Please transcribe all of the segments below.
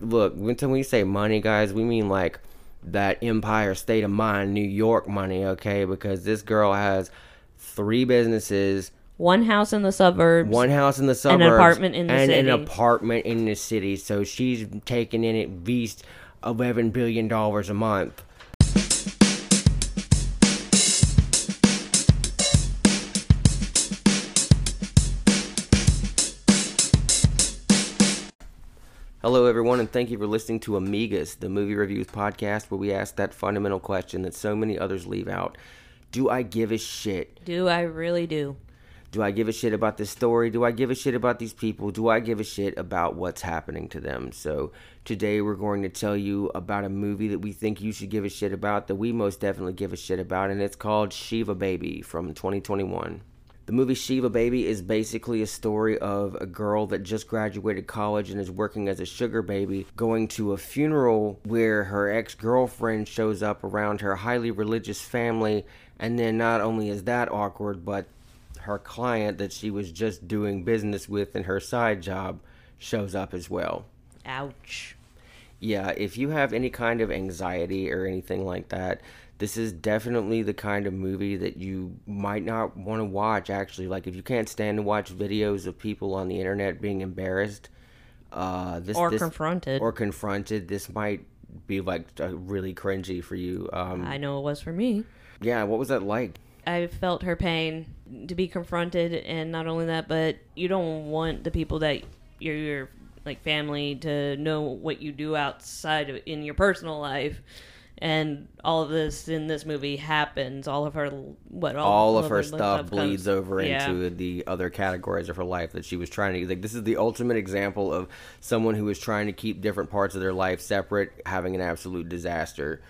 look, when we say money, guys, we mean like that Empire State of Mind, New York money, okay? Because this girl has three businesses, One house in the suburbs. one house in the suburbs, An apartment in the and city. an apartment in the city. So she's taking in at least eleven billion dollars a month. Hello, everyone, and thank you for listening to Amigas, the movie reviews podcast where we ask that fundamental question that so many others leave out Do I give a shit? Do I really do? Do I give a shit about this story? Do I give a shit about these people? Do I give a shit about what's happening to them? So, today we're going to tell you about a movie that we think you should give a shit about, that we most definitely give a shit about, and it's called Shiva Baby from 2021. The movie Shiva Baby is basically a story of a girl that just graduated college and is working as a sugar baby, going to a funeral where her ex girlfriend shows up around her highly religious family. And then not only is that awkward, but her client that she was just doing business with in her side job shows up as well. Ouch. Yeah, if you have any kind of anxiety or anything like that, this is definitely the kind of movie that you might not want to watch actually. Like if you can't stand to watch videos of people on the internet being embarrassed, uh this Or this, confronted. or confronted, this might be like uh, really cringy for you. Um I know it was for me. yeah, what was that like? I felt her pain to be confronted, and not only that, but you don't want the people that your your like family to know what you do outside of in your personal life. And all of this in this movie happens. All of her, what all of her stuff bleeds comes- over Yeah. into the other categories of her life that she was trying to like this is the ultimate example of someone who is trying to keep different parts of their life separate having an absolute disaster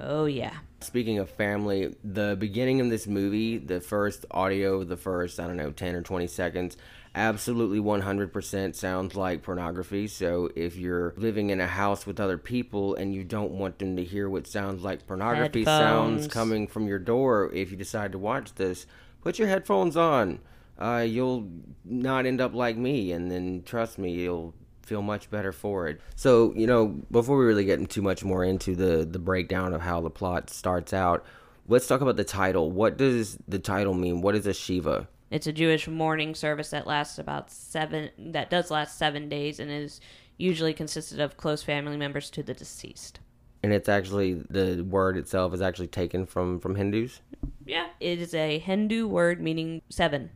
Oh yeah. speaking of family the beginning of this movie the first audio the first i don't know 10 or 20 seconds absolutely 100% sounds like pornography. So if you're living in a house with other people and you don't want them to hear what sounds like pornography sounds coming from your door if you decide to watch this put your headphones on. Uh, you'll not end up like me and then trust me you'll feel much better for it. So you know before we really get too much more into the the breakdown of how the plot starts out let's talk about the title. What does the title mean? What is a shiva It's a Jewish mourning service that lasts about seven. That does last seven days and is usually consisted of close family members to the deceased. and it's actually the word itself is actually taken from from hindus Yeah, it is a Hindu word meaning seven.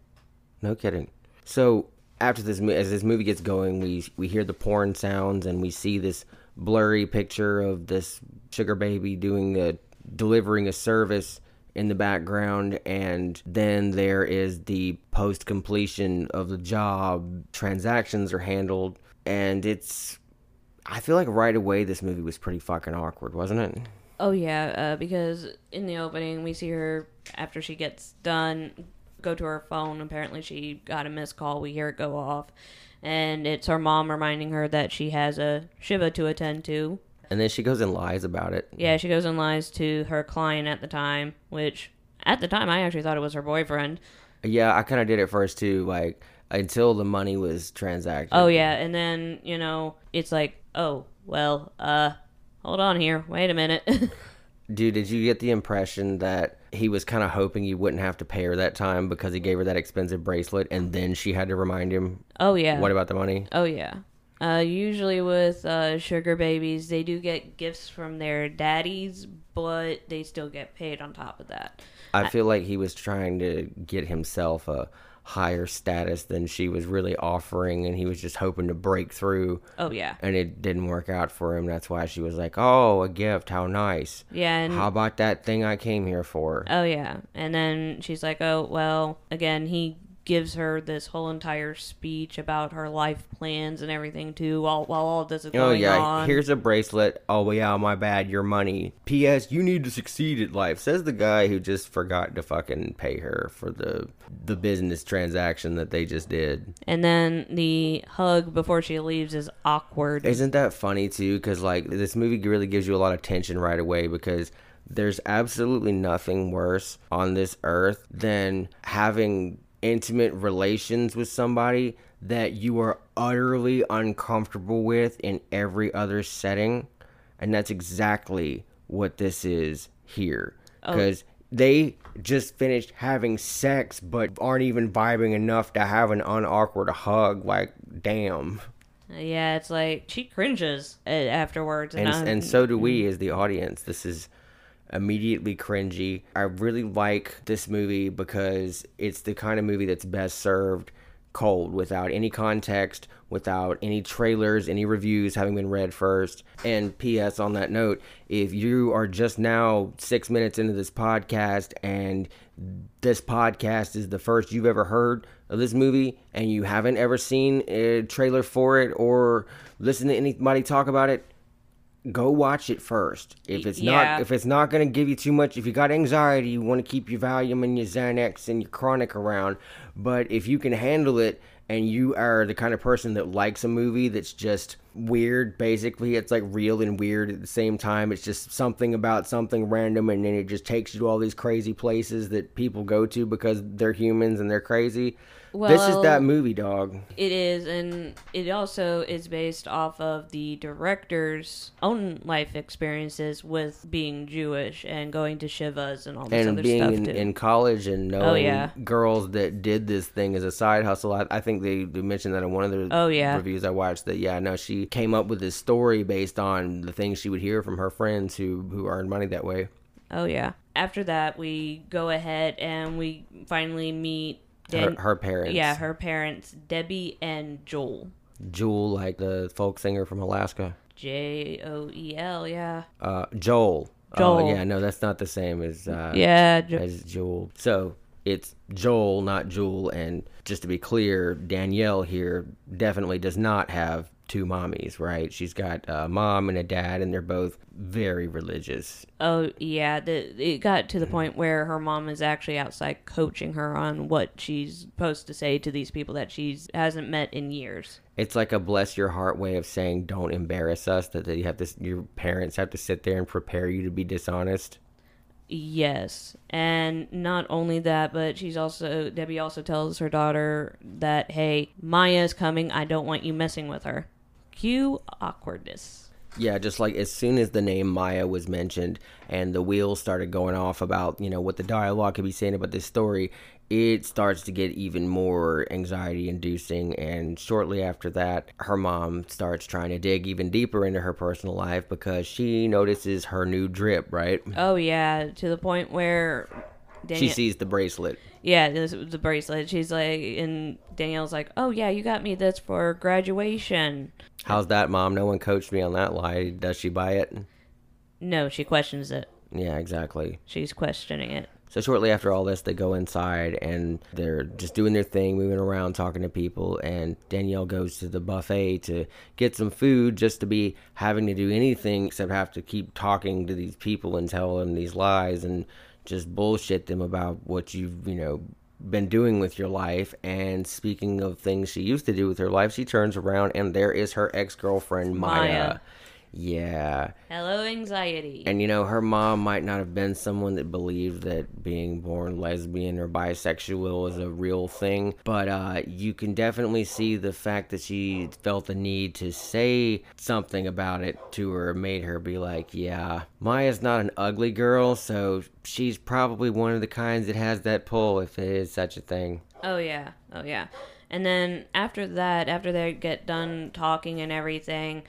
No kidding. So after this, as this movie gets going, we we hear the porn sounds and we see this blurry picture of this sugar baby doing a delivering a service in the background, and then there is the post completion of the job. Transactions are handled, and it's. I feel like right away this movie was pretty fucking awkward, wasn't it? Oh yeah, uh, because in the opening we see her after she gets done go to her phone. Apparently she got a missed call. We hear it go off, and it's her mom reminding her that she has a shiva to attend to. And then she goes and lies about it. Yeah, she goes and lies to her client at the time, which at the time I actually thought it was her boyfriend. Yeah, I kind of did it first too, like until the money was transacted. Oh yeah, and then you know it's like, oh well, uh, hold on here, wait a minute. Dude, did you get the impression that he was kind of hoping you wouldn't have to pay her that time because he gave her that expensive bracelet and then she had to remind him, oh yeah. what about the money? Oh yeah. Uh, usually with uh, sugar babies, they do get gifts from their daddies, but they still get paid on top of that. I feel like he was trying to get himself a higher status than she was really offering and he was just hoping to break through Oh yeah, and it didn't work out for him. That's why she was like, oh, a gift, how nice. yeah, and How about that thing I came here for? oh yeah, and then she's like, oh well. Again, he gives her this whole entire speech about her life plans and everything too, while while all this is going on, Oh going yeah, on. here's a bracelet. Oh yeah, my bad, your money. P.S. You need to succeed at life. Says the guy who just forgot to fucking pay her for the the business transaction that they just did. and then the hug before she leaves is awkward. Isn't that funny too? Because like this movie really gives you a lot of tension right away because there's absolutely nothing worse on this earth than having intimate relations with somebody that you are utterly uncomfortable with in every other setting. And that's exactly what this is here. Oh. Because they just finished having sex but aren't even vibing enough to have an unawkward hug. Like, damn. Yeah, it's like she cringes afterwards, and, and, and so do we as the audience. This is immediately cringy. I really like this movie because it's the kind of movie that's best served cold without any context, without any trailers, any reviews having been read first. And PS on that note, if you are just now 6 minutes into this podcast and this podcast is the first you've ever heard of this movie and you haven't ever seen a trailer for it or listened to anybody talk about it, go watch it first. If it's Yeah. not if it's not going to give you too much, if you got anxiety, you want to keep your Valium and your Xanax and your chronic around, but if you can handle it and you are the kind of person that likes a movie that's just weird basically it's like real and weird at the same time it's just something about something random and then it just takes you to all these crazy places that people go to because they're humans and they're crazy well, this is that movie dog It is, and it also is based off of the director's own life experiences with being Jewish and going to shivas and all this and other being stuff in, too. in college and oh, knowing yeah. girls that did this thing as a side hustle. I, I think they, they mentioned that in one of the Oh, yeah. reviews I watched that yeah, no, she came up with this story based on the things she would hear from her friends who who earned money that way. oh yeah. After that, we go ahead and we finally meet Dan- her, her parents, yeah, her parents, Debbie and Joel. Jewel, like the folk singer from Alaska, J O E L, yeah. uh, Joel. Oh Joel. yeah, no, that's not the same as uh, Yeah, Jo- as Jewel. So it's Joel, not Jewel. And just to be clear, Danielle here definitely does not have two mommies, right? She's got a mom and a dad, and they're both very religious. Oh yeah, the, it got to the point where her mom is actually outside coaching her on what she's supposed to say to these people that she hasn't met in years. It's like a bless your heart way of saying, "Don't embarrass us." That you have to, your parents have to sit there and prepare you to be dishonest. Yes, and not only that, but she's also Debbie also tells her daughter that hey, Maya's coming. I don't want you messing with her. Cue awkwardness. Yeah, just like as soon as the name Maya was mentioned and the wheels started going off about, you know, what the dialogue could be saying about this story, it starts to get even more anxiety inducing. And shortly after that, her mom starts trying to dig even deeper into her personal life because she notices her new drip, right? Oh yeah, to the point where She sees the bracelet. yeah, this the bracelet. She's like, and Danielle's like, oh yeah, you got me this for graduation. How's that, mom? No one coached me on that lie. Does she buy it? No, she questions it. Yeah, exactly. She's questioning it. So shortly after all this, they go inside and they're just doing their thing, moving around, talking to people. And Danielle goes to the buffet to get some food, just to be having to do anything except have to keep talking to these people and telling them these lies and just bullshit them about what you've, you know, been doing with your life. And speaking of things she used to do with her life, she turns around and there is her ex girlfriend Maya. Maya. Yeah. Hello, anxiety. And you know, her mom might not have been someone that believed that being born lesbian or bisexual was a real thing, but uh, you can definitely see the fact that she felt the need to say something about it to her made her be like, yeah, Maya's not an ugly girl, so she's probably one of the kinds that has that pull if it is such a thing. Oh yeah, oh yeah. And then after that, after they get done talking and everything,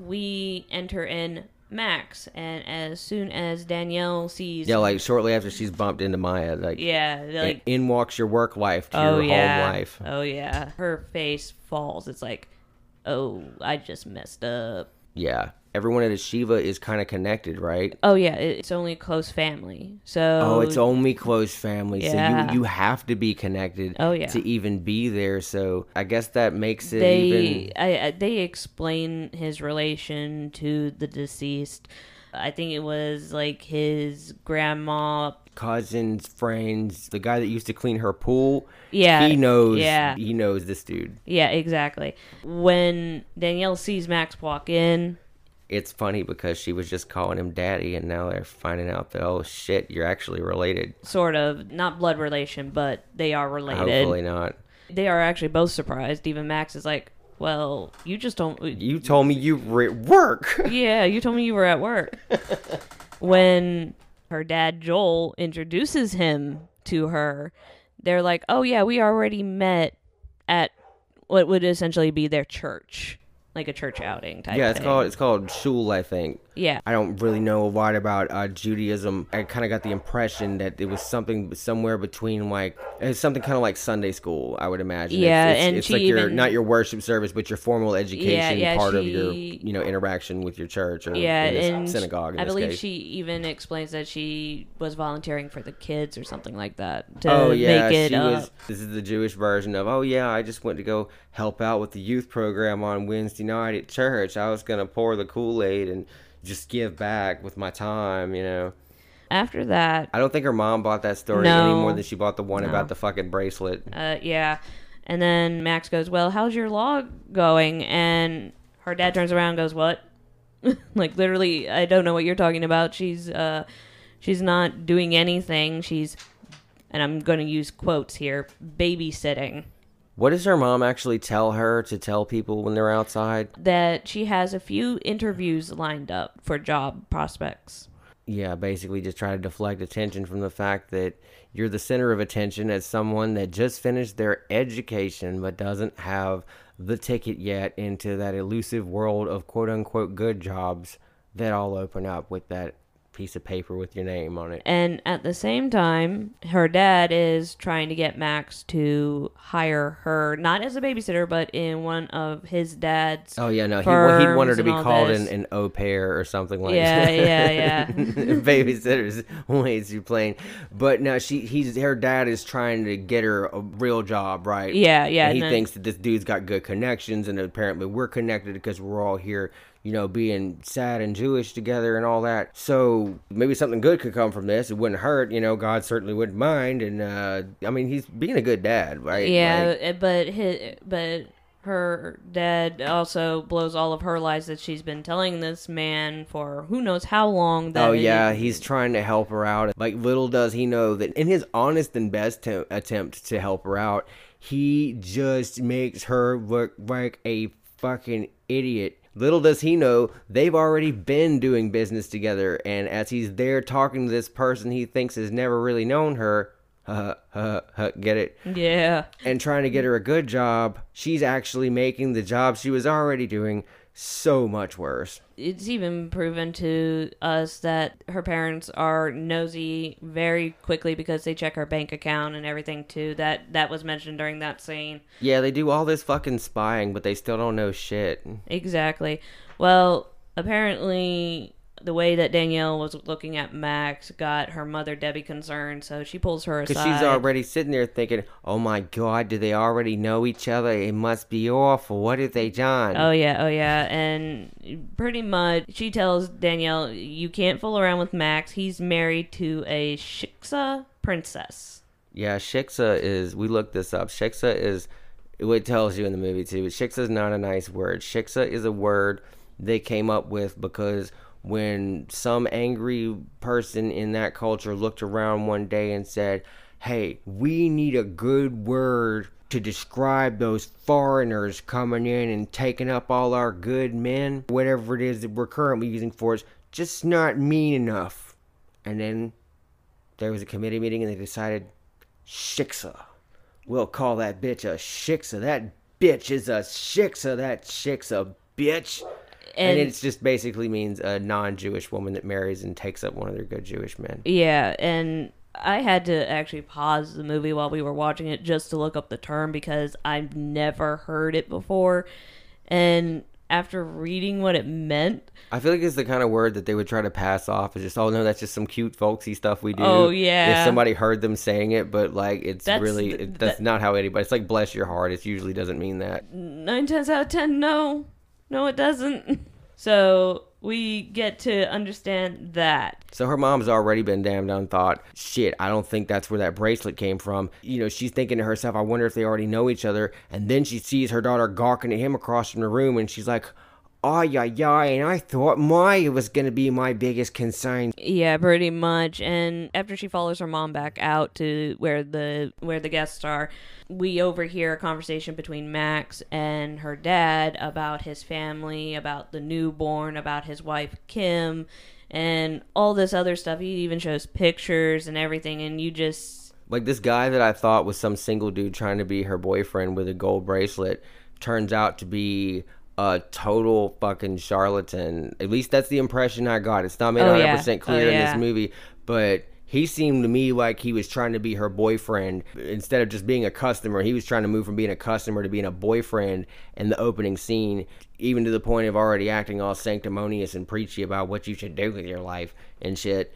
we enter in Max, and as soon as Danielle sees, Yeah, like shortly after she's bumped into Maya, like, yeah, like in walks your work life to oh your yeah, home life. oh yeah, her face falls. It's like, oh, I just messed up. Yeah. Everyone at the Shiva is kind of connected, right? Oh yeah, it's only close family. So Oh, it's only close family, Yeah. so you you have to be connected. Oh, yeah. to even be there. So I guess that makes it they even. I, I, they explain his relation to the deceased. I think it was like his grandma. Cousins, friends, the guy that used to clean her pool. Yeah, he knows. Yeah, he knows this dude. yeah, exactly. When Danielle sees Max walk in, it's funny because she was just calling him daddy, and now they're finding out that oh shit, you're actually related. Sort of, not blood relation, but they are related. Hopefully not. They are actually both surprised. Even Max is like, "Well, you just don't." You told me you were at work. yeah, you told me you were at work. when her dad Joel introduces him to her, they're like, "Oh yeah, we already met at what would essentially be their church." Like a church outing type. Yeah, it's thing. called it's called shul, I think. Yeah. I don't really know a lot about uh, Judaism. I kind of got the impression that it was something somewhere between like it's something kind of like Sunday school. I would imagine. Yeah, it's, it's, and it's she like your even- not your worship service, but your formal education yeah, part of your you know interaction with your church or Yeah, and synagogue. In I believe case. she even explains that she was volunteering for the kids or something like that to Oh yeah, make it she up. was. This is the Jewish version of. Oh yeah, I just went to go help out with the youth program on Wednesday night at church. I was gonna pour the Kool Aid and just give back with my time. You know. After that, I don't think her mom bought that story No. any more than she bought the one No. about the fucking bracelet. uh, yeah, and then Max goes, "Well, how's your log going?" And her dad turns around and goes, "What?" like literally, I don't know what you're talking about. She's uh, she's not doing anything. She's, and I'm going to use quotes here, babysitting. What does her mom actually tell her to tell people when they're outside? That she has a few interviews lined up for job prospects. Yeah, basically just try to deflect attention from the fact that you're the center of attention as someone that just finished their education but doesn't have the ticket yet into that elusive world of quote unquote good jobs that all open up with that piece of paper with your name on it. And at the same time, her dad is trying to get Max to hire her, not as a babysitter, but in one of his dad's. Oh yeah, no, he, wa- he wanted firms to be called this. an, an au pair or something like Yeah, that. yeah, yeah. Babysitters way too plain. But now she he's her dad is trying to get her a real job, right? Yeah, yeah, And he and then- thinks that this dude's got good connections and apparently we're connected because we're all here, you know, being sad and Jewish together and all that. So maybe something good could come from this. It wouldn't hurt, you know, God certainly wouldn't mind and uh I mean he's being a good dad, right? yeah, Like, uh, but his, but her dad also blows all of her lies that she's been telling this man for who knows how long. That Oh yeah, he's trying to help her out. Like little does he know that in his honest and best attempt to help her out, he just makes her look like a fucking idiot. Little does he know they've already been doing business together, and as he's there talking to this person he thinks has never really known her, uh, uh, uh, get it? yeah. and trying to get her a good job, she's actually making the job she was already doing so much worse. it's even proven to us that her parents are nosy very quickly because they check her bank account and everything too. That that was mentioned during that scene. Yeah, they do all this fucking spying, but they still don't know shit. Exactly. Well, apparently the way that Danielle was looking at Max got her mother Debbie concerned, so she pulls her aside. Because she's already sitting there thinking, oh my god, do they already know each other? It must be awful. What have they done? Oh yeah, oh yeah, and pretty much she tells Danielle, "You can't fool around with Max. He's married to a Shiksa princess." Yeah, Shiksa is, we looked this up. Shiksa is, it tells you in the movie too, but Shiksa is not a nice word. Shiksa is a word they came up with because when some angry person in that culture looked around one day and said, hey, we need a good word to describe those foreigners coming in and taking up all our good men, whatever it is that we're currently using for us, just not mean enough. And then there was a committee meeting and they decided Shiksa. We'll call that bitch a Shiksa. That bitch is a Shiksa. That Shiksa bitch. And, And- it just basically means a non-Jewish woman that marries and takes up one of their good Jewish men. Yeah, and I had to actually pause the movie while we were watching it just to look up the term because I've never heard it before. And after reading what it meant, I feel like it's the kind of word that they would try to pass off as just, oh no, that's just some cute folksy stuff we do. Oh, yeah. If somebody heard them saying it, but like it's That's really it, that's that- not how anybody. It's like bless your heart. It usually doesn't mean that. nine tenths out of ten, no, no, it doesn't. So we get to understand that. So her mom's already been damned done thought, shit, I don't think that's where that bracelet came from. You know, she's thinking to herself, I wonder if they already know each other. And then she sees her daughter gawking at him across from the room and she's like, oh yeah yeah and i thought maya was gonna be my biggest concern Yeah, pretty much. And after she follows her mom back out to where the where the guests are, we overhear a conversation between Max and her dad about his family, about the newborn, about his wife Kim, and all this other stuff. He even shows pictures and everything, and you just like this guy that i thought was some single dude trying to be her boyfriend with a gold bracelet turns out to be a total fucking charlatan. At least that's the impression i got. It's not made Oh, 100% yeah. Oh, clear Oh, in this movie but he seemed to me like he was trying to be her boyfriend instead of just being a customer. He was trying to move from being a customer to being a boyfriend in the opening scene even to the point of already acting all sanctimonious and preachy about what you should do with your life and shit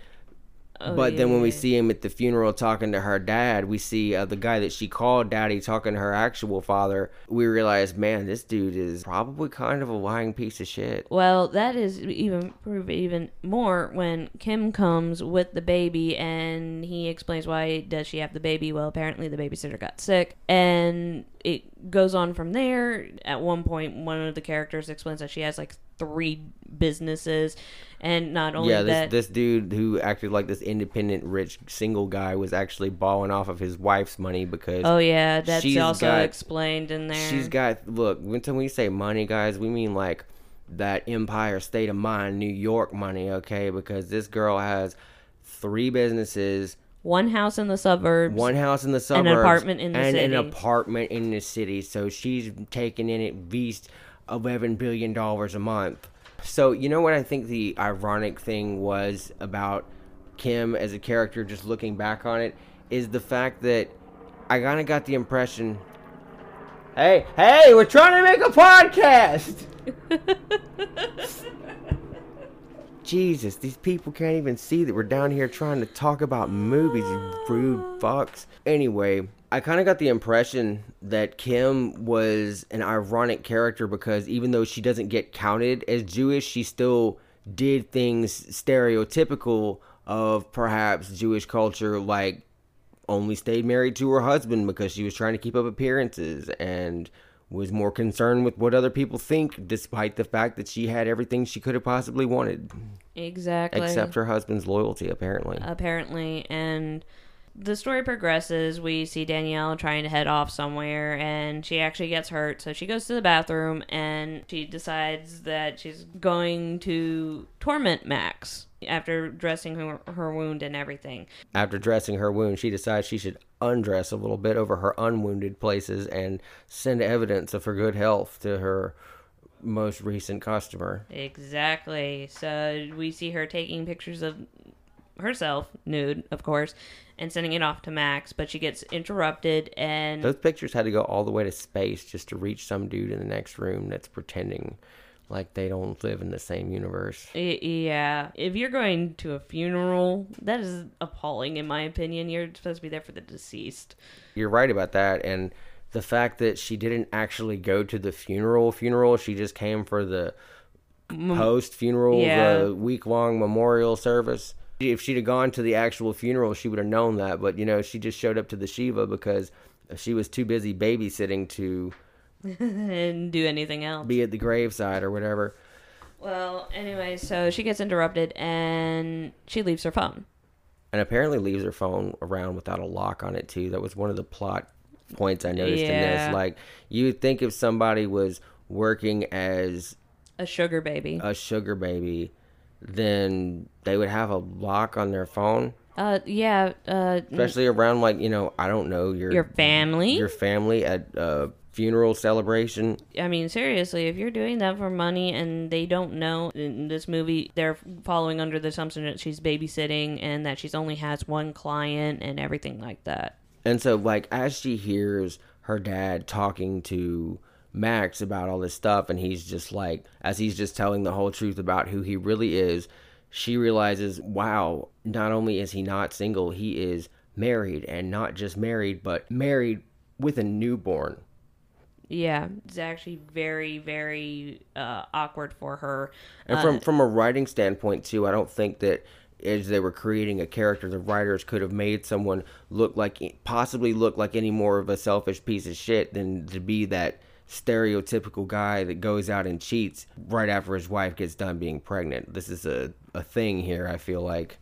but then when we Oh, see him at the funeral talking to her dad, we see uh, the guy that she called daddy talking to her actual father. We realize, man, this dude is probably kind of a lying piece of shit. Well, that is even prove even more when Kim comes with the baby and he explains why does she have the baby? Well, apparently the babysitter got sick, and it goes on from there. At one point, one of the characters explains that she has like three businesses, and not only yeah, this that, this dude who acted like this independent, rich, single guy was actually balling off of his wife's money because oh yeah, that's also got- explained in there. she's got. Look, when when we say money, guys, we mean like that Empire State of Mind, New York money, okay? Because this girl has three businesses. one house in the suburbs. one house in the suburbs, an apartment in the and city. an apartment in the city so she's taking in at least 11 billion dollars a month so you know what i think the ironic thing was about kim as a character just looking back on it is the fact that i kind of got the impression hey hey we're trying to make a podcast Jesus, these people can't even see that we're down here trying to talk about movies, you rude fucks. Anyway, I kind of got the impression that Kim was an ironic character because even though she doesn't get counted as Jewish, she still did things stereotypical of perhaps Jewish culture, like only stayed married to her husband because she was trying to keep up appearances and was more concerned with what other people think despite the fact that she had everything she could have possibly wanted. Exactly. Except her husband's loyalty apparently. Apparently and the story progresses. We see danielle trying to head off somewhere and she actually gets hurt. So she goes to the bathroom and she decides that she's going to torment max after dressing her, her wound and everything. After dressing her wound she decides she should undress a little bit over her unwounded places and send evidence of her good health to her most recent customer. Exactly. So we see her taking pictures of herself nude of course and sending it off to max but she gets interrupted and those pictures had to go all the way to space just to reach some dude in the next room that's pretending like they don't live in the same universe Y- Yeah, if you're going to a funeral, that is appalling in my opinion. You're supposed to be there for the deceased. You're right about that, and the fact that she didn't actually go to the funeral funeral, she just came for the post funeral, yeah. the week long memorial service. If she'd have gone to the actual funeral, she would have known that. But you know, she just showed up to the Shiva because she was too busy babysitting to and do anything else. be at the graveside or whatever. Well, anyway, so she gets interrupted and she leaves her phone. And apparently leaves her phone around without a lock on it too. That was one of the plot points I noticed in this. Like you think if somebody was working as A sugar baby. a sugar baby, then they would have a lock on their phone, Uh, yeah. Uh, especially around like you know I don't know your your family. your family at a funeral celebration. I mean, seriously, if you're doing that for money and they don't know in this movie, they're following under the assumption that she's babysitting and that she's only has one client and everything like that. And so like as she hears her dad talking to Max about all this stuff and he's just like as he's just telling the whole truth about who he really is, she realizes, wow, not only is he not single, he is married and not just married, but married with a newborn. Yeah, it's actually very, very uh, awkward for her. And from from a writing standpoint too, I don't think that as they were creating a character, the writers could have made someone look like possibly look like any more of a selfish piece of shit than to be that stereotypical guy that goes out and cheats right after his wife gets done being pregnant. This is a, a thing here, I feel like.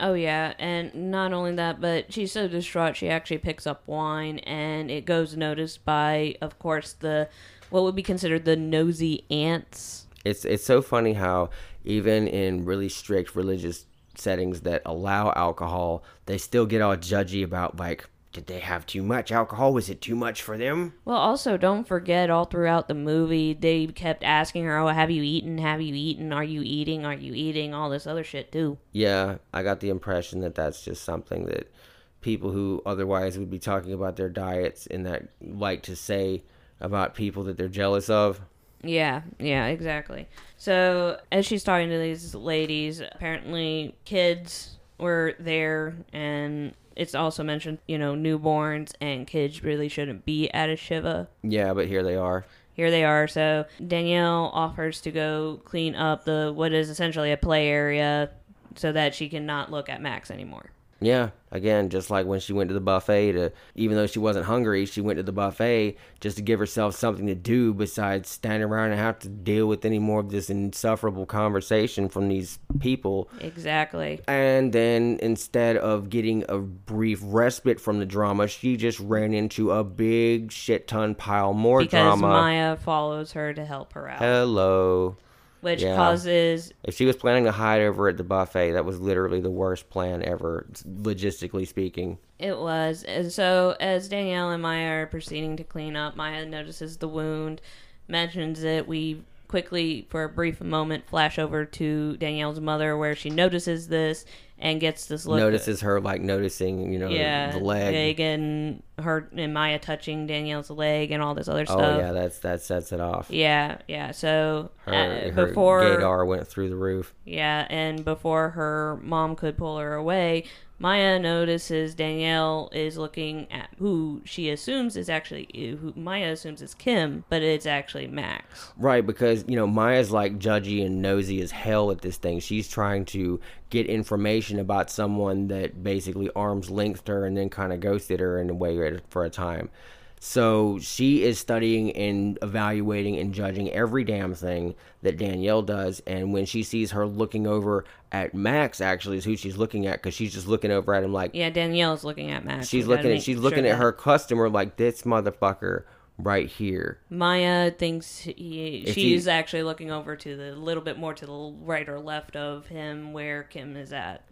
Oh yeah, and not only that, but she's so distraught she actually picks up wine and it goes noticed by of course the what would be considered the nosy aunts. It's it's so funny how even in really strict religious settings that allow alcohol, they still get all judgy about like did they have too much alcohol? Was it too much for them? Well, also don't forget all throughout the movie they kept asking her, "Oh, have you eaten? Have you eaten? Are you eating? Are you eating?" all this other shit too. Yeah, I got the impression that that's just something that people who otherwise would be talking about their diets and that like to say about people that they're jealous of. Yeah, yeah, exactly. So, as she's talking to these ladies, apparently kids were there and it's also mentioned, you know, newborns and kids really shouldn't be at a Shiva. Yeah, but here they are. Here they are. So Danielle offers to go clean up the what is essentially a play area so that she can not look at Max anymore. Yeah, again, just like when she went to the buffet to, even though she wasn't hungry, she went to the buffet just to give herself something to do besides standing around and have to deal with any more of this insufferable conversation from these people. Exactly. And then instead of getting a brief respite from the drama, she just ran into a big shit ton pile more because drama. Maya follows her to help her out, Hello. Which yeah. causes If she was planning to hide over at the buffet, that was literally the worst plan ever, logistically speaking. It was. And so, as Danielle and Maya are proceeding to clean up, Maya notices the wound, mentions it. We quickly, for a brief moment, flash over to Danielle's mother where she notices this and gets this look. Notices her like noticing, you know, yeah, the leg. and her and Maya touching Danielle's leg and all this other stuff. Oh yeah, that's that sets it off. Yeah, yeah. So Her, uh, her before gaydar went through the roof. Yeah, and before her mom could pull her away, Maya notices Danielle is looking at who she assumes is actually who Maya assumes is Kim, but it's actually Max. Right, because you know Maya's like judgy and nosy as hell at this thing. She's trying to get information about someone that basically arms lengthed her and then kind of ghosted her in a way for a time. So she is studying and evaluating and judging every damn thing that Danielle does. And when she sees her looking over at Max, actually is who she's looking at because she's just looking over at him like Yeah, Danielle's looking at Max. she's looking at she's sure looking at her customer like this motherfucker right here. Maya thinks he, If she's you- actually looking over to the little bit more to the right or left of him where Kim is at.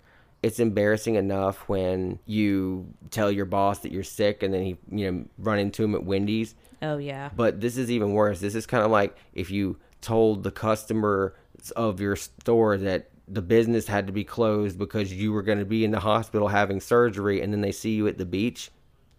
It's embarrassing enough when you tell your boss that you're sick and then he you know run into him at Wendy's. Oh yeah. But this is even worse. This is kind of like if you told the customer of your store that the business had to be closed because you were going to be in the hospital having surgery and then they see you at the beach.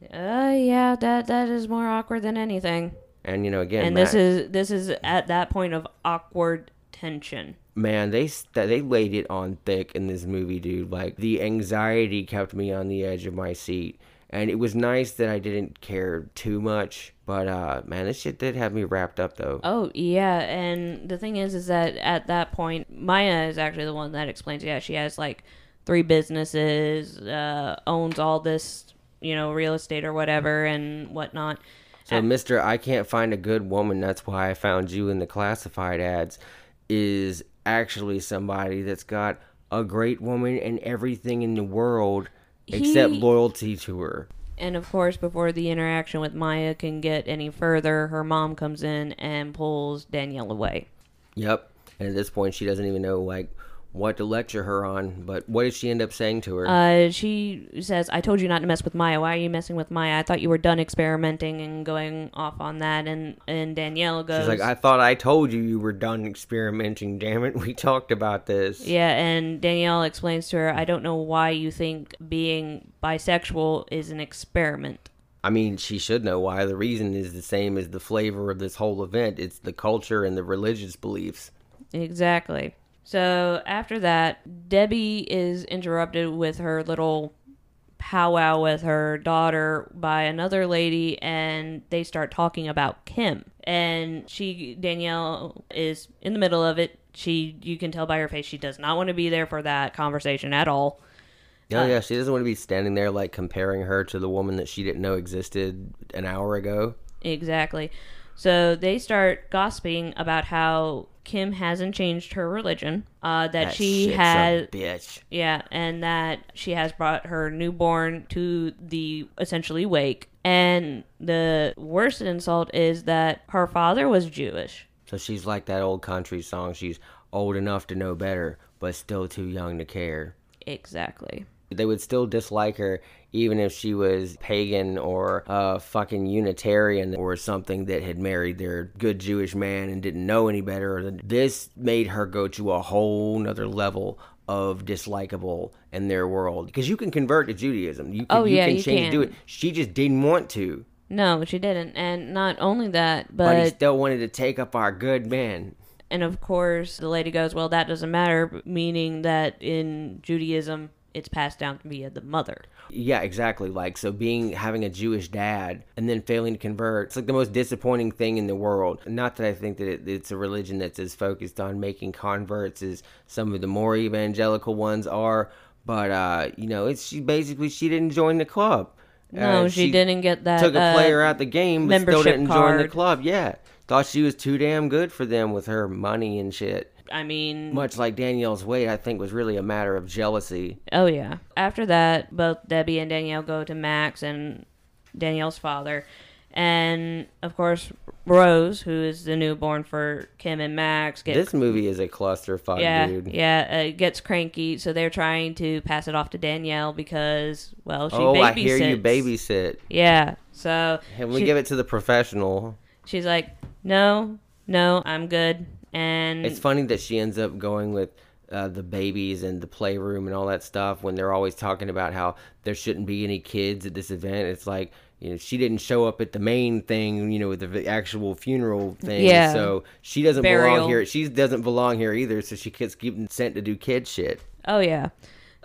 Uh yeah, that that is more awkward than anything. And you know again and Matt- this is this is at that point of awkward tension. Man they st- they laid it on thick in this movie dude like the anxiety kept me on the edge of my seat and it was nice that i didn't care too much but uh man this shit did have me wrapped up though Oh yeah, and the thing is, is that at that point, Maya is actually the one that explains. Yeah, she has like three businesses, uh, owns all this, you know, real estate or whatever and whatnot. so mister i can't find a good woman that's why i found you in the classified ads is actually somebody that's got a great woman and everything in the world except He- loyalty to her And of course, before the interaction with Maya can get any further, her mom comes in and pulls Danielle away. Yep. And at this point, she doesn't even know like what to lecture her on. But what did she end up saying to her? Uh, she says, "I told you not to mess with Maya. Why are you messing with Maya? I thought you were done experimenting and going off on that." And and Danielle goes, She's like, I thought I told you you were done experimenting. Damn it, we talked about this. Yeah, and Danielle explains to her, I don't know why you think being bisexual is an experiment. I mean, she should know why. The reason is the same as the flavor of this whole event. It's the culture and the religious beliefs. Exactly. So after that, Debbie is interrupted with her little powwow with her daughter by another lady and they start talking about Kim. And she Danielle is in the middle of it. She you can tell by her face she does not want to be there for that conversation at all. Oh yeah, uh, she doesn't want to be standing there like comparing her to the woman that she didn't know existed an hour ago. Exactly. So they start gossiping about how Kim hasn't changed her religion, uh, that, That she has, bitch. yeah, and that she has brought her newborn to the essentially wake. And the worst insult is that her father was Jewish. So she's like that old country song. She's old enough to know better, but still too young to care. Exactly. They would still dislike her even if she was pagan or a fucking Unitarian or something that had married their good Jewish man and didn't know any better. This made her go to a whole nother level of dislikable in their world because you can convert to Judaism. You can, Oh, yeah, you can you change do it. She just didn't want to, No, she didn't. And not only that, but he still wanted to take up our good man. And of course, the lady goes, Well, that doesn't matter, meaning that in Judaism, it's passed down via the mother. Yeah, exactly. Like so being having a Jewish dad and then failing to convert, it's like the most disappointing thing in the world. Not that I think that it, it's a religion that's as focused on making converts as some of the more evangelical ones are, but uh, you know, it's she basically she didn't join the club. No, Uh, she, didn't get that. took a uh, player out the game, but still didn't join the club. Yeah, thought she was too damn good for them with her money and shit. I mean, Much like Danielle's weight, I think was really a matter of jealousy. oh yeah. After that, both Debbie and Danielle go to Max and Danielle's father. And of course, Rose, who is the newborn for Kim and Max, gets This movie is a clusterfuck, yeah, dude. yeah, uh, it gets cranky. So they're trying to pass it off to Danielle because, well, she oh, babysits. I hear you babysit. Yeah. So And we she- give it to the professional. she's like, no, no, I'm good. And It's funny that she ends up going with uh, the babies and the playroom and all that stuff when they're always talking about how there shouldn't be any kids at this event. It's like, you know, she didn't show up at the main thing, you know, with the actual funeral thing. Yeah. So she doesn't Burial. belong here. She doesn't belong here either. So she gets getting sent to do kid shit. oh yeah.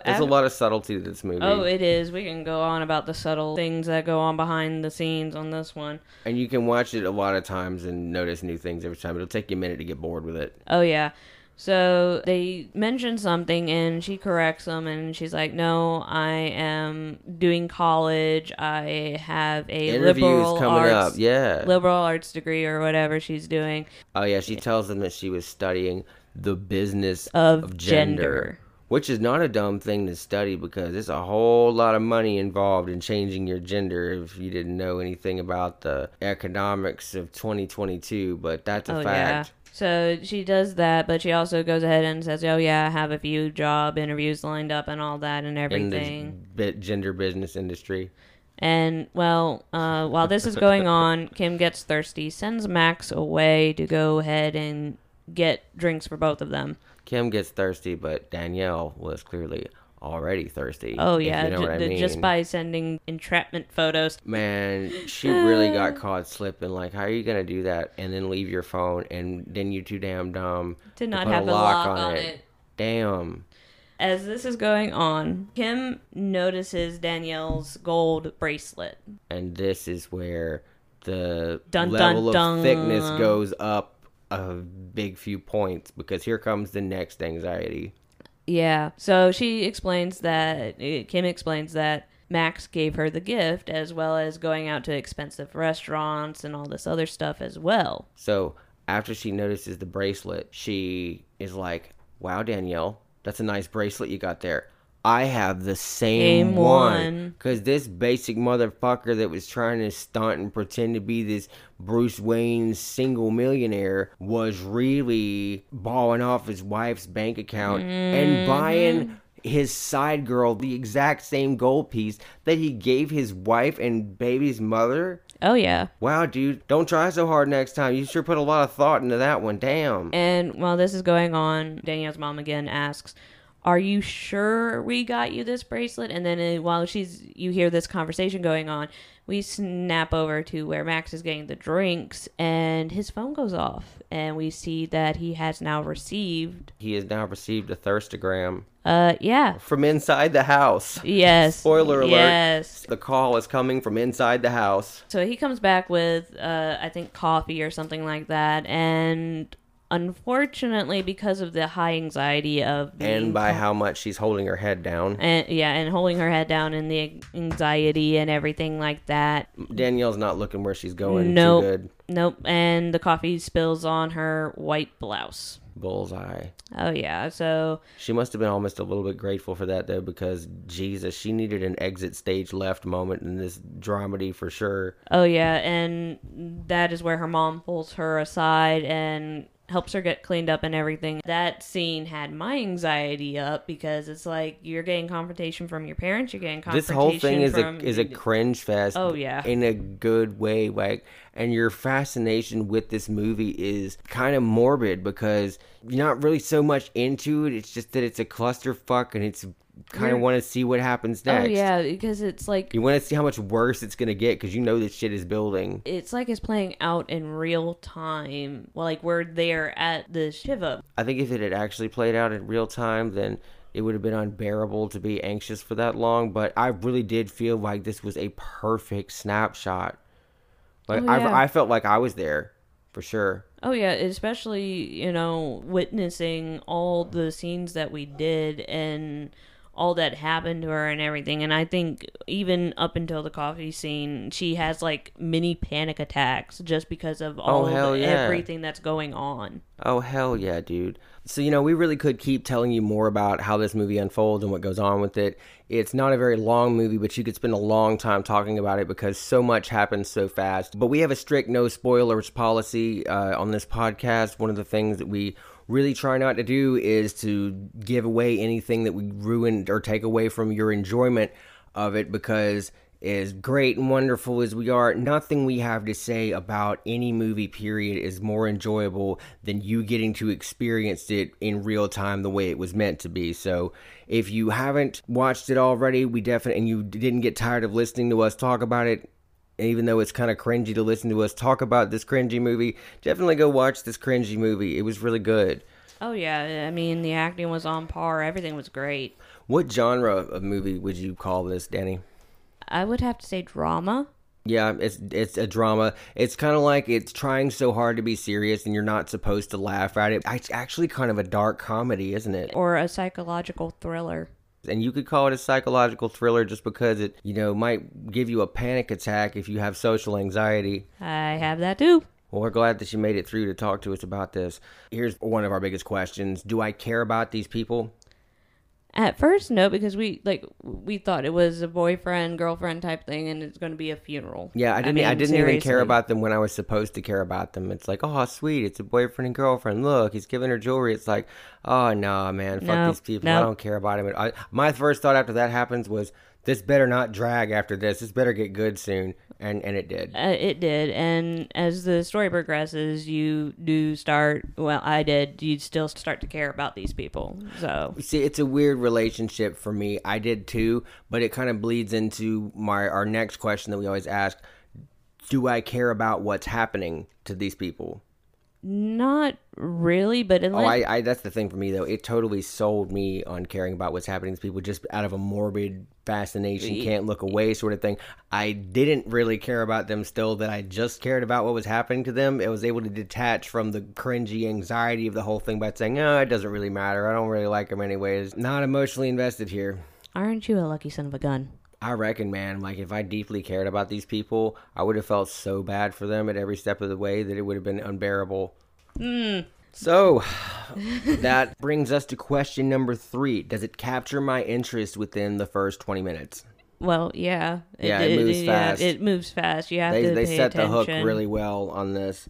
There's a lot of subtlety to this movie. Oh, it is. We can go on about the subtle things that go on behind the scenes on this one. and you can watch it a lot of times and notice new things every time. It'll take you a minute to get bored with it. Oh yeah. So they mention something and she corrects them and she's like, "No, I am doing college. I have a Interviews liberal coming arts up. Yeah. liberal arts degree or whatever she's doing Oh yeah, she tells them that she was studying the business of, of gender. gender, which is not a dumb thing to study because there's a whole lot of money involved in changing your gender. If you didn't know anything about the economics of 2022, but that's a Oh fact. yeah. So she does that, but she also goes ahead and says, "Oh yeah, I have a few job interviews lined up and all that and In everything." the bi- gender business industry, And well, uh, while this is going on, Kim gets thirsty, sends Max away to go ahead and get drinks for both of them. Kim gets thirsty, but Danielle was clearly already thirsty. Oh yeah, you know ju- what I mean. just by sending entrapment photos. Man, she really got caught slipping. Like, how are you gonna do that and then leave your phone and then you too damn dumb To not have a lock on it. Damn. As this is going on, Kim notices Danielle's gold bracelet. And this is where the Dun, dun, level dun. of thickness goes up a big few points because here comes the next anxiety. Yeah. So she explains that uh, Kim explains that Max gave her the gift as well as going out to expensive restaurants and all this other stuff as well. So after she notices the bracelet, she is like, "Wow, Danielle, that's a nice bracelet you got there. I have the same, Same one." Because this basic motherfucker that was trying to stunt and pretend to be this Bruce Wayne single millionaire was really balling off his wife's bank account and mm-hmm. buying his side girl the exact same gold piece that he gave his wife and baby's mother. Oh yeah. Wow, dude, don't try so hard next time. You sure put a lot of thought into that one. Damn. And while this is going on, Danielle's mom again asks, "Are you sure we got you this bracelet?" And then uh, while she's you hear this conversation going on, we snap over to where Max is getting the drinks and his phone goes off and we see that he has now received He has now received a thirstogram uh yeah. from inside the house. Yes. Spoiler alert. Yes. The call is coming from inside the house. So he comes back with, uh, I think, coffee or something like that, and unfortunately, because of the high anxiety of being And by how much she's holding her head down. and yeah, and holding her head down and the anxiety and everything like that. Danielle's not looking where she's going Nope. good. Nope. And the coffee spills on her white blouse. Bullseye. Oh yeah. So She must have been almost a little bit grateful for that though, because Jesus, she needed an exit stage left moment in this dramedy for sure. oh yeah, and that is where her mom pulls her aside and helps her get cleaned up and everything. That scene had my anxiety up because it's like you're getting confrontation from your parents, you're getting confrontation. This whole thing is a is a cringe fest. Oh, yeah. in a good way. Like, and your fascination with this movie is kind of morbid because you're not really so much into it. It's just that it's a clusterfuck, and it's kind of want to see what happens next. Oh next. yeah, because it's like You want to see how much worse it's gonna get because you know this shit is building. it's like it's playing out in real time. Well, like we're there at the Shiva. I think if it had actually played out in real time, then it would have been unbearable to be anxious for that long. But I really did feel like this was a perfect snapshot. Like Oh, yeah. I, I felt like I was there for sure. Oh yeah, especially you know witnessing all the scenes that we did and all that happened to her and everything. And I think even up until the coffee scene, she has like mini panic attacks just because of all Oh, hell the, yeah. everything that's going on. Oh hell yeah, dude. So you know, we really could keep telling you more about how this movie unfolds and what goes on with it. It's not a very long movie, but you could spend a long time talking about it because so much happens so fast. But we have a strict no spoilers policy uh, on this podcast. One of the things that we really try not to do is to give away anything that we ruin or take away from your enjoyment of it because as great and wonderful as we are, nothing we have to say about any movie period is more enjoyable than you getting to experience it in real time the way it was meant to be. So, if you haven't watched it already, we definitely and you didn't get tired of listening to us talk about it, even though it's kind of cringy to listen to us talk about this cringy movie, definitely go watch this cringy movie. It was really good. Oh yeah, I mean the acting was on par. Everything was great. What genre of movie would you call this, Danni? I would have to say drama. Yeah, it's it's a drama. It's kind of like it's trying so hard to be serious, and you're not supposed to laugh at it. It's actually kind of a dark comedy, isn't it? or a psychological thriller. And you could call it a psychological thriller just because it, you know, might give you a panic attack if you have social anxiety. I have that too. Well, we're glad that you made it through to talk to us about this. Here's one of our biggest questions: Do I care about these people? At first, no, because we like we thought it was a boyfriend girlfriend type thing, and it's going to be a funeral. Yeah, I didn't. I, mean, didn't even care about them when I was supposed to care about them. It's like, oh, sweet, it's a boyfriend and girlfriend. Look, he's giving her jewelry. It's like, oh no, man, fuck Nope, these people. I don't care about him. I, my first thought after that happens was, this better not drag after this. This better get good soon, and and it did. Uh, it did, and as the story progresses, you do start. Well, I did. You still start to care about these people. So See, it's a weird relationship for me. I did too, but it kind of bleeds into my our next question that we always ask: Do I care about what's happening to these people? Not really, but Oh, unless I, I that's the thing for me though. It totally sold me on caring about what's happening to people just out of a morbid fascination, can't look away sort of thing. I didn't really care about them still that I just cared about what was happening to them. I was able to detach from the cringy anxiety of the whole thing by saying, "Oh, it doesn't really matter. I don't really like them anyways." Not emotionally invested here. aren't you a lucky son of a gun? I reckon, man, like if I deeply cared about these people, I would have felt so bad for them at every step of the way that it would have been unbearable. Hmm. So, that brings us to question number three. Does it capture my interest within the first 20 minutes? Well, yeah, Yeah, it moves yeah, fast. it moves fast. You have They, to they pay set attention. the hook really well on this.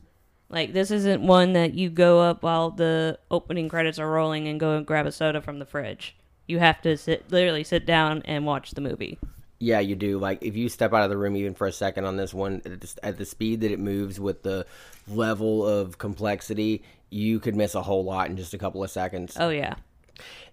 Like this isn't one that you go up while the opening credits are rolling and go and grab a soda from the fridge. You have to sit literally sit down and watch the movie. Yeah, you do. Like if you step out of the room even for a second on this one, at the, speed that it moves with the level of complexity, you could miss a whole lot in just a couple of seconds. Oh yeah.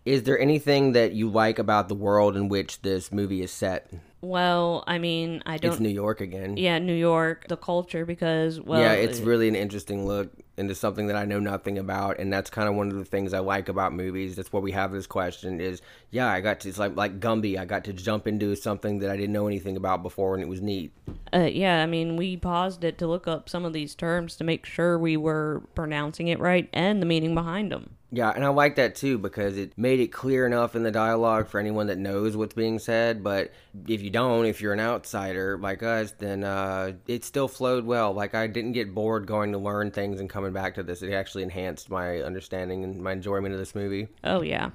Is there anything that you like about the world in which this movie is set? Well, I mean, I don't It's New York again. Yeah, New York, the culture because well yeah, it's really an interesting look into something that I know nothing about, and that's kind of one of the things I like about movies. That's why we have this question: is yeah, I got to it's like like Gumby, I got to jump into something that I didn't know anything about before, and it was neat. Uh, yeah, I mean, we paused it to look up some of these terms to make sure we were pronouncing it right and the meaning behind them. Yeah, and I like that too because it made it clear enough in the dialogue for anyone that knows what's being said. But if you don't, if you're an outsider like us, then uh, it still flowed well. Like I didn't get bored going to learn things and coming back to this. It actually enhanced my understanding and my enjoyment of this movie. Oh yeah,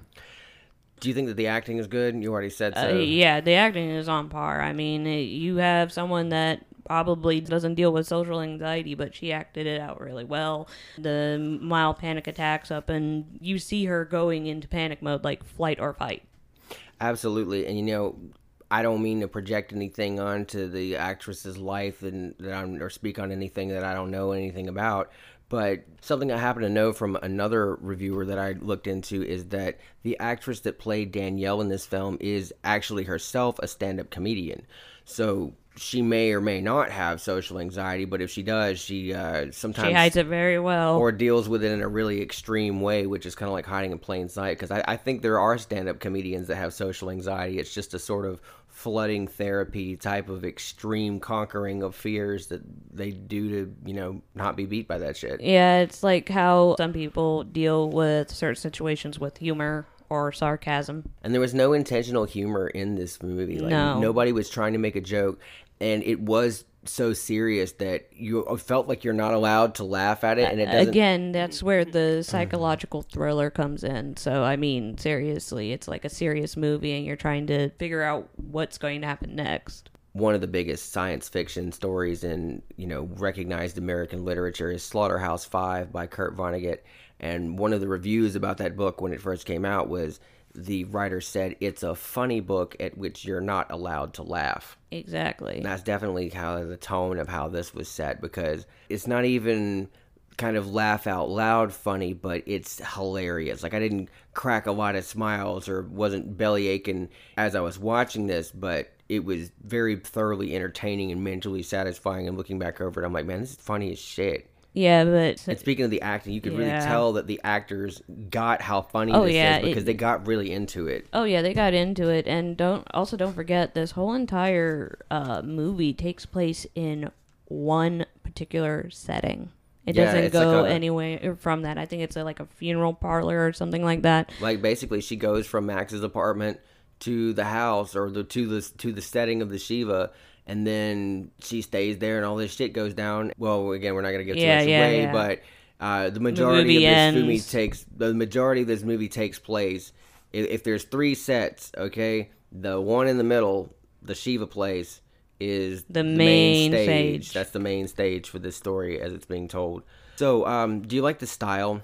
Do you think that the acting is good? You already said so. uh, yeah. The acting is on par. I mean, you have someone that probably doesn't deal with social anxiety, but she acted it out really well. The mild panic attacks up, and you see her going into panic mode, like flight or fight. Absolutely, and you know, I don't mean to project anything onto the actress's life and that I'm, or speak on anything that I don't know anything about. But something I happen to know from another reviewer that I looked into is that the actress that played Danielle in this film is actually herself a stand-up comedian. So she may or may not have social anxiety, but if she does, she uh, sometimes She hides it very well. or deals with it in a really extreme way, which is kind of like hiding in plain sight. Because I, I think there are stand up comedians that have social anxiety. It's just a sort of flooding therapy type of extreme conquering of fears that they do to, you know, not be beat by that shit. Yeah, it's like how some people deal with certain situations with humor or sarcasm. And there was no intentional humor in this movie. Like, No. Nobody was trying to make a joke. And it was so serious that you felt like you're not allowed to laugh at it. And it doesn't. Again, that's where the psychological thriller comes in. So, I mean, seriously, it's like a serious movie and you're trying to figure out what's going to happen next. one of the biggest science fiction stories in you know recognized American literature is Slaughterhouse Five by Kurt Vonnegut, and one of the reviews about that book when it first came out was the writer said it's a funny book at which you're not allowed to laugh. Exactly. And that's definitely kind of the tone of how this was set because it's not even kind of laugh out loud funny, but it's hilarious. Like I didn't crack a lot of smiles or wasn't belly aching as I was watching this, but it was very thoroughly entertaining and mentally satisfying. And looking back over it, I'm like, man, this is funny as shit. Yeah, but And speaking of the acting, you could really tell that the actors got how funny Oh, this yeah, is because it- they got really into it. oh yeah, they got into it, and don't also don't forget this whole entire uh, movie takes place in one particular setting. It Yeah, doesn't it's like go a- anywhere from that. I think it's a, like a funeral parlor or something like that. like basically she goes from Max's apartment to the house or the to the to the setting of the Shiva and then she stays there and all this shit goes down. Well, again, we're not going to give too Yeah, much yeah, away, yeah. but uh, the majority movie of this ends. movie takes the majority of this movie takes place if, if there's three sets, okay? The one in the middle, the Shiva place is The main stage. That's the main stage for this story as it's being told. So, um, do you like the style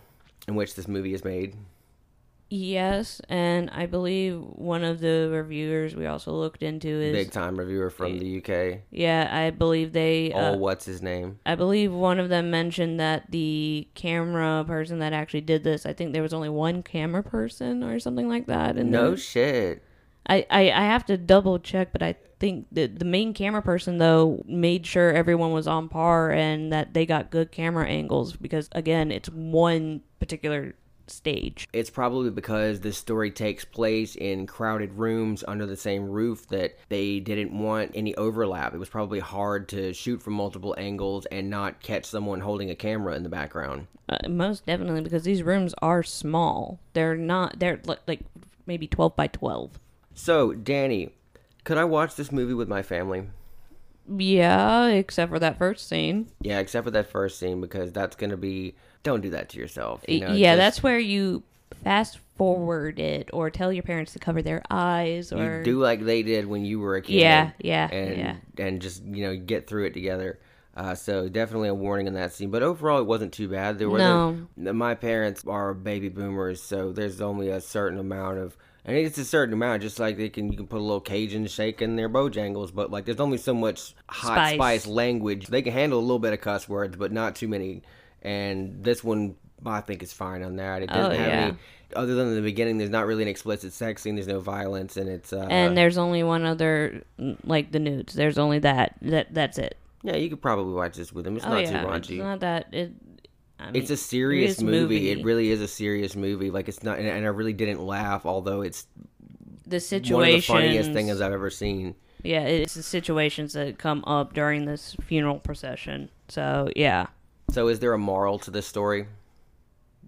in which this movie is made? Yes, and I believe one of the reviewers we also looked into is big time reviewer from the UK. yeah, I believe they Oh, uh, what's his name? I believe one of them mentioned that the camera person that actually did this, I think there was only one camera person or something like that. And No shit. I, I, I have to double check, but I think that the main camera person though made sure everyone was on par and that they got good camera angles because again, it's one particular stage. It's probably because this story takes place in crowded rooms under the same roof that they didn't want any overlap. It was probably hard to shoot from multiple angles and not catch someone holding a camera in the background. Uh, most definitely because these rooms are small. They're not. They're like maybe twelve by twelve. So, Danni, could I watch this movie with my family? Yeah, except for that first scene. Yeah, except for that first scene because that's going to be don't do that to yourself. You know, yeah, just- that's where you fast forward it or tell your parents to cover their eyes or you do like they did when you were a kid. Yeah, yeah, and yeah. and just you know get through it together. Uh, so definitely a warning in that scene, but overall it wasn't too bad. There wasn't. My parents are baby boomers, so there's only a certain amount of, and it's a certain amount. Just like they can, you can put a little Cajun shake in their Bojangles, but like there's only so much hot Spice. spice language. They can handle a little bit of cuss words, but not too many. And this one, I think, is fine on that. It doesn't Oh, have yeah. any. Other than the beginning, there's not really an explicit sex scene. There's no violence, and it's uh, and there's only one other like the nudes. There's only that. That that's it. Yeah, you could probably watch this with them. It's oh not yeah, too it's raunchy. not that. It. I mean, it's a serious serious movie. movie. It really is a serious movie. Like it's not, and, and I really didn't laugh, although it's the situation, one of the funniest things I've ever seen. Yeah, it's the situations that come up during this funeral procession. So yeah, So, is there a moral to this story?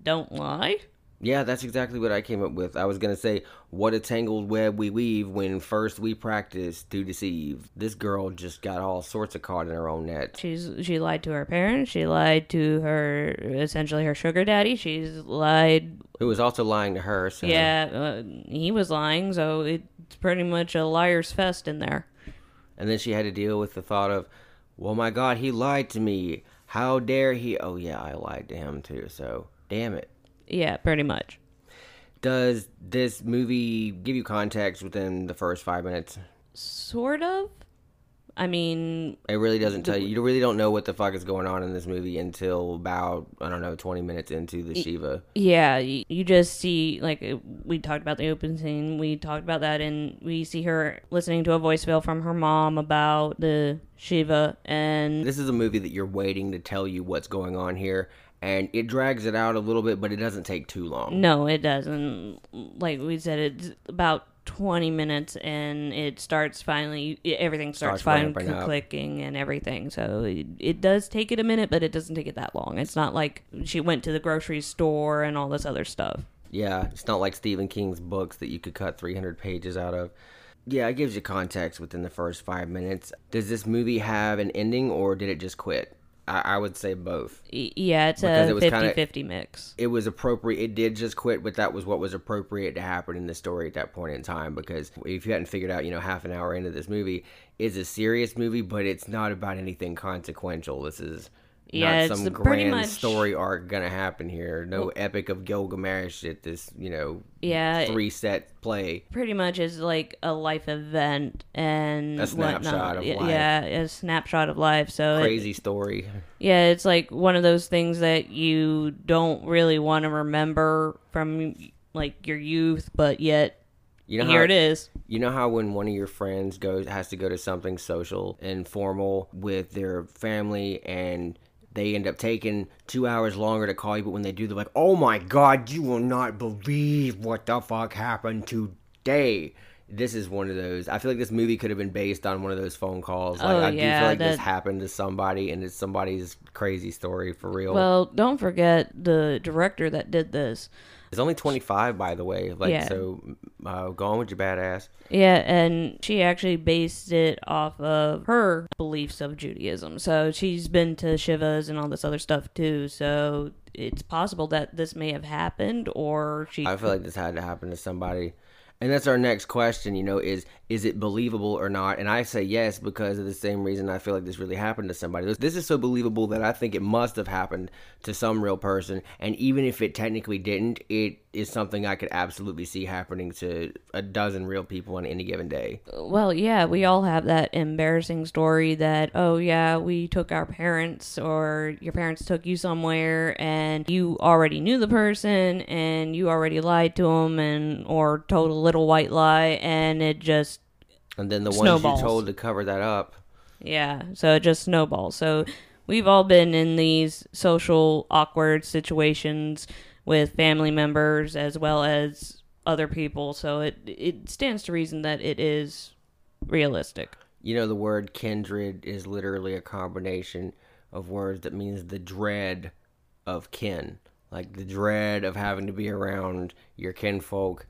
don't lie. Yeah, that's exactly what I came up with. I was gonna say, what a tangled web we weave when first we practice to deceive. This girl just got all sorts of caught in her own net. She's she lied to her parents. She lied to her essentially her sugar daddy. She's lied. Who was also lying to her. So. Yeah, uh, he was lying. So it's pretty much a liar's fest in there. And then she had to deal with the thought of, well, my God, he lied to me. How dare he? Oh, yeah, I lied to him too. So, damn it. Yeah, pretty much. Does this movie give you context within the first five minutes? Sort of. I mean, It really doesn't tell you. You really don't know what the fuck is going on in this movie until about, I don't know, 20 minutes into the Shiva. Yeah, you, you just see like uh, we talked about the open scene. We talked about that, and we see her listening to a voicemail from her mom about the Shiva, and This is a movie that you're waiting to tell you what's going on here, and it drags it out a little bit, but it doesn't take too long. no, it doesn't. Like we said, it's about twenty minutes, and it starts finally. Everything starts, Starts up. clicking and everything. So it, it does take it a minute, but it doesn't take it that long. It's not like she went to the grocery store and all this other stuff. Yeah, it's not like Stephen King's books that you could cut 300 pages out of. Yeah, it gives you context within the first five minutes. Does this movie have an ending, or did it just quit? I, I would say both. Yeah, it's Because a it was 50 kinda- 50 mix. it was appropriate. It did just quit, but that was what was appropriate to happen in the story at that point in time. Because if you hadn't figured out, you know, half an hour into this movie, it's a serious movie, but it's not about anything consequential. This is Yeah, not some grand much- story arc gonna happen here. No epic of Gilgamesh at this, you know, Yeah, three set play. pretty much is like a life event and A snapshot whatnot. of life. Yeah, a snapshot of life. So it- Crazy story. yeah, it's like one of those things that you don't really want to remember from like your youth, but yet You know here how, it is. You know how when one of your friends goes has to go to something social and formal with their family and they end up taking two hours longer to call you, but when they do, they're like, "Oh my god, you will not believe what the fuck happened today." This is one of those. I feel like this movie could have been based on one of those phone calls. Like, Oh, I do yeah, feel like this happened to somebody, and it's somebody's crazy story for real. Well, don't forget the director that did this. It's only twenty five, by the way. Like, Yeah. so uh, go on with your badass. Yeah, and she actually based it off of her beliefs of Judaism. So she's been to Shivas and all this other stuff too. So it's possible that this may have happened, or she. I feel like this had to happen to somebody. And that's our next question, you know, is is it believable or not? And I say yes because of the same reason I feel like this really happened to somebody. This, is so believable that I think it must have happened to some real person. And even if it technically didn't, it is something I could absolutely see happening to a dozen real people on any given day. Well, yeah, we all have that embarrassing story that, oh, yeah, we took our parents or your parents took you somewhere and you already knew the person and you already lied to them and or told a little white lie and it just And then the ones you told to cover that up. Yeah, so it just snowballs. So we've all been in these social awkward situations with family members as well as other people. So it it stands to reason that it is realistic. You know, the word kindred is literally a combination of words that means the dread of kin. Like the dread of having to be around your kinfolk.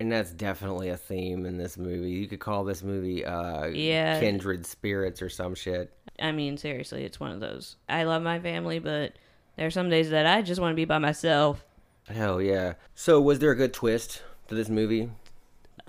And that's definitely a theme in this movie. You could call this movie uh, Yeah. Kindred Spirits or some shit. I mean, seriously, it's one of those. I love my family, but there are some days that I just want to be by myself. Hell yeah. So, was there a good twist to this movie?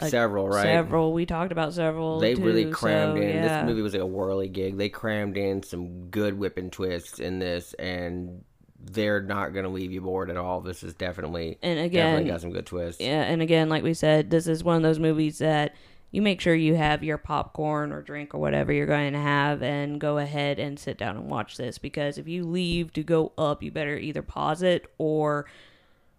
several, right? Several. We talked about several. They really crammed so, in. yeah. This movie was like a whirly gig. They crammed in some good whipping twists in this, and they're not going to leave you bored at all. This is definitely And again definitely got some good twists. Yeah, and again, like we said, this is one of those movies that you make sure you have your popcorn or drink or whatever you're going to have and go ahead and sit down and watch this because if you leave to go up, you better either pause it or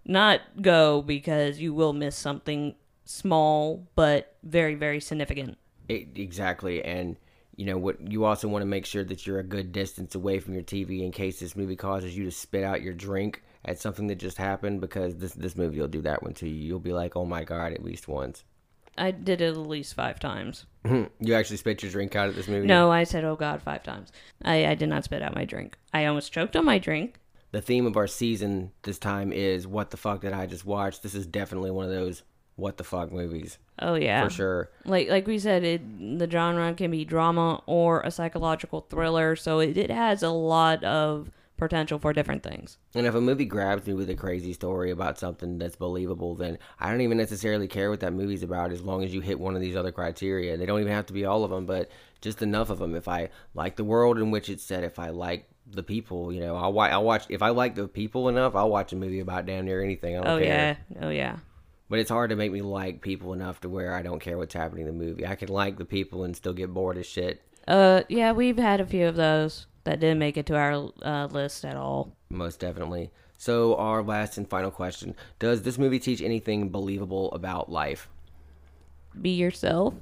not go because you will miss something small but very very significant. It, exactly, and you know what you also want to make sure that you're a good distance away from your TV in case this movie causes you to spit out your drink at something that just happened because this this movie will do that one to you. You'll be like, "Oh my god," at least once. I did it at least five times. you actually spit your drink out at this movie? No, I said, "Oh God," five times. I, I did not spit out my drink. I almost choked on my drink. The theme of our season this time is "What the fuck did I just watch?" This is definitely one of those "What the fuck" movies Oh yeah, for sure. like like we said, it the genre can be drama or a psychological thriller, so it, it has a lot of potential for different things. And if a movie grabs me with a crazy story about something that's believable, then I don't even necessarily care what that movie's about as long as you hit one of these other criteria. They don't even have to be all of them, but just enough of them. If I like the world in which it's set, if I like the people, you know, I'll, wa- I'll watch. If I like the people enough, I'll watch a movie about damn near anything. I don't Oh care. yeah, oh yeah. But it's hard to make me like people enough to where I don't care what's happening in the movie. I can like the people and still get bored as shit. Uh, yeah, we've had a few of those that didn't make it to our uh, list at all. Most definitely. So, our last and final question Does this movie teach anything believable about life? Be yourself.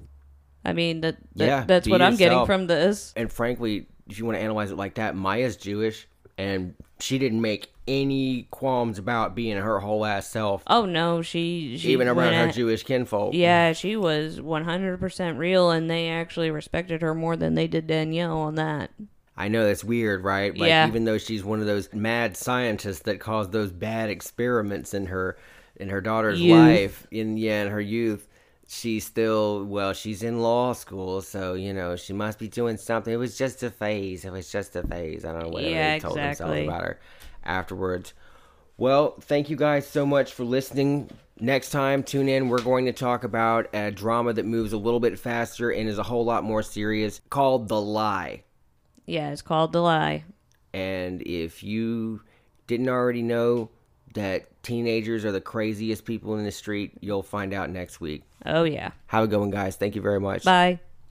I mean that, that Yeah, that's what I'm getting from this. And frankly, if you want to analyze it like that, Maya's Jewish and she didn't make any qualms about being her whole ass self, Oh no, she, she even around her at- Jewish kinfolk. Yeah, she was 100% real, and they actually respected her more than they did Danielle on that. I know that's weird, right? Like, Yeah. even though she's one of those mad scientists that caused those bad experiments in her in her daughter's Youth. life, in yeah, in her youth, she's still well, she's in law school, so you know she must be doing something. It was just a phase. It was just a phase. I don't know what Yeah, they told themselves about her afterwards. Well, thank you guys so much for listening. Next time, tune in. We're going to talk about a drama that moves a little bit faster and is a whole lot more serious called The Lie. Yeah, it's called The Lie. And if you didn't already know that teenagers are the craziest people in the street, you'll find out next week. Oh, yeah. How it going, guys? Thank you very much. Bye.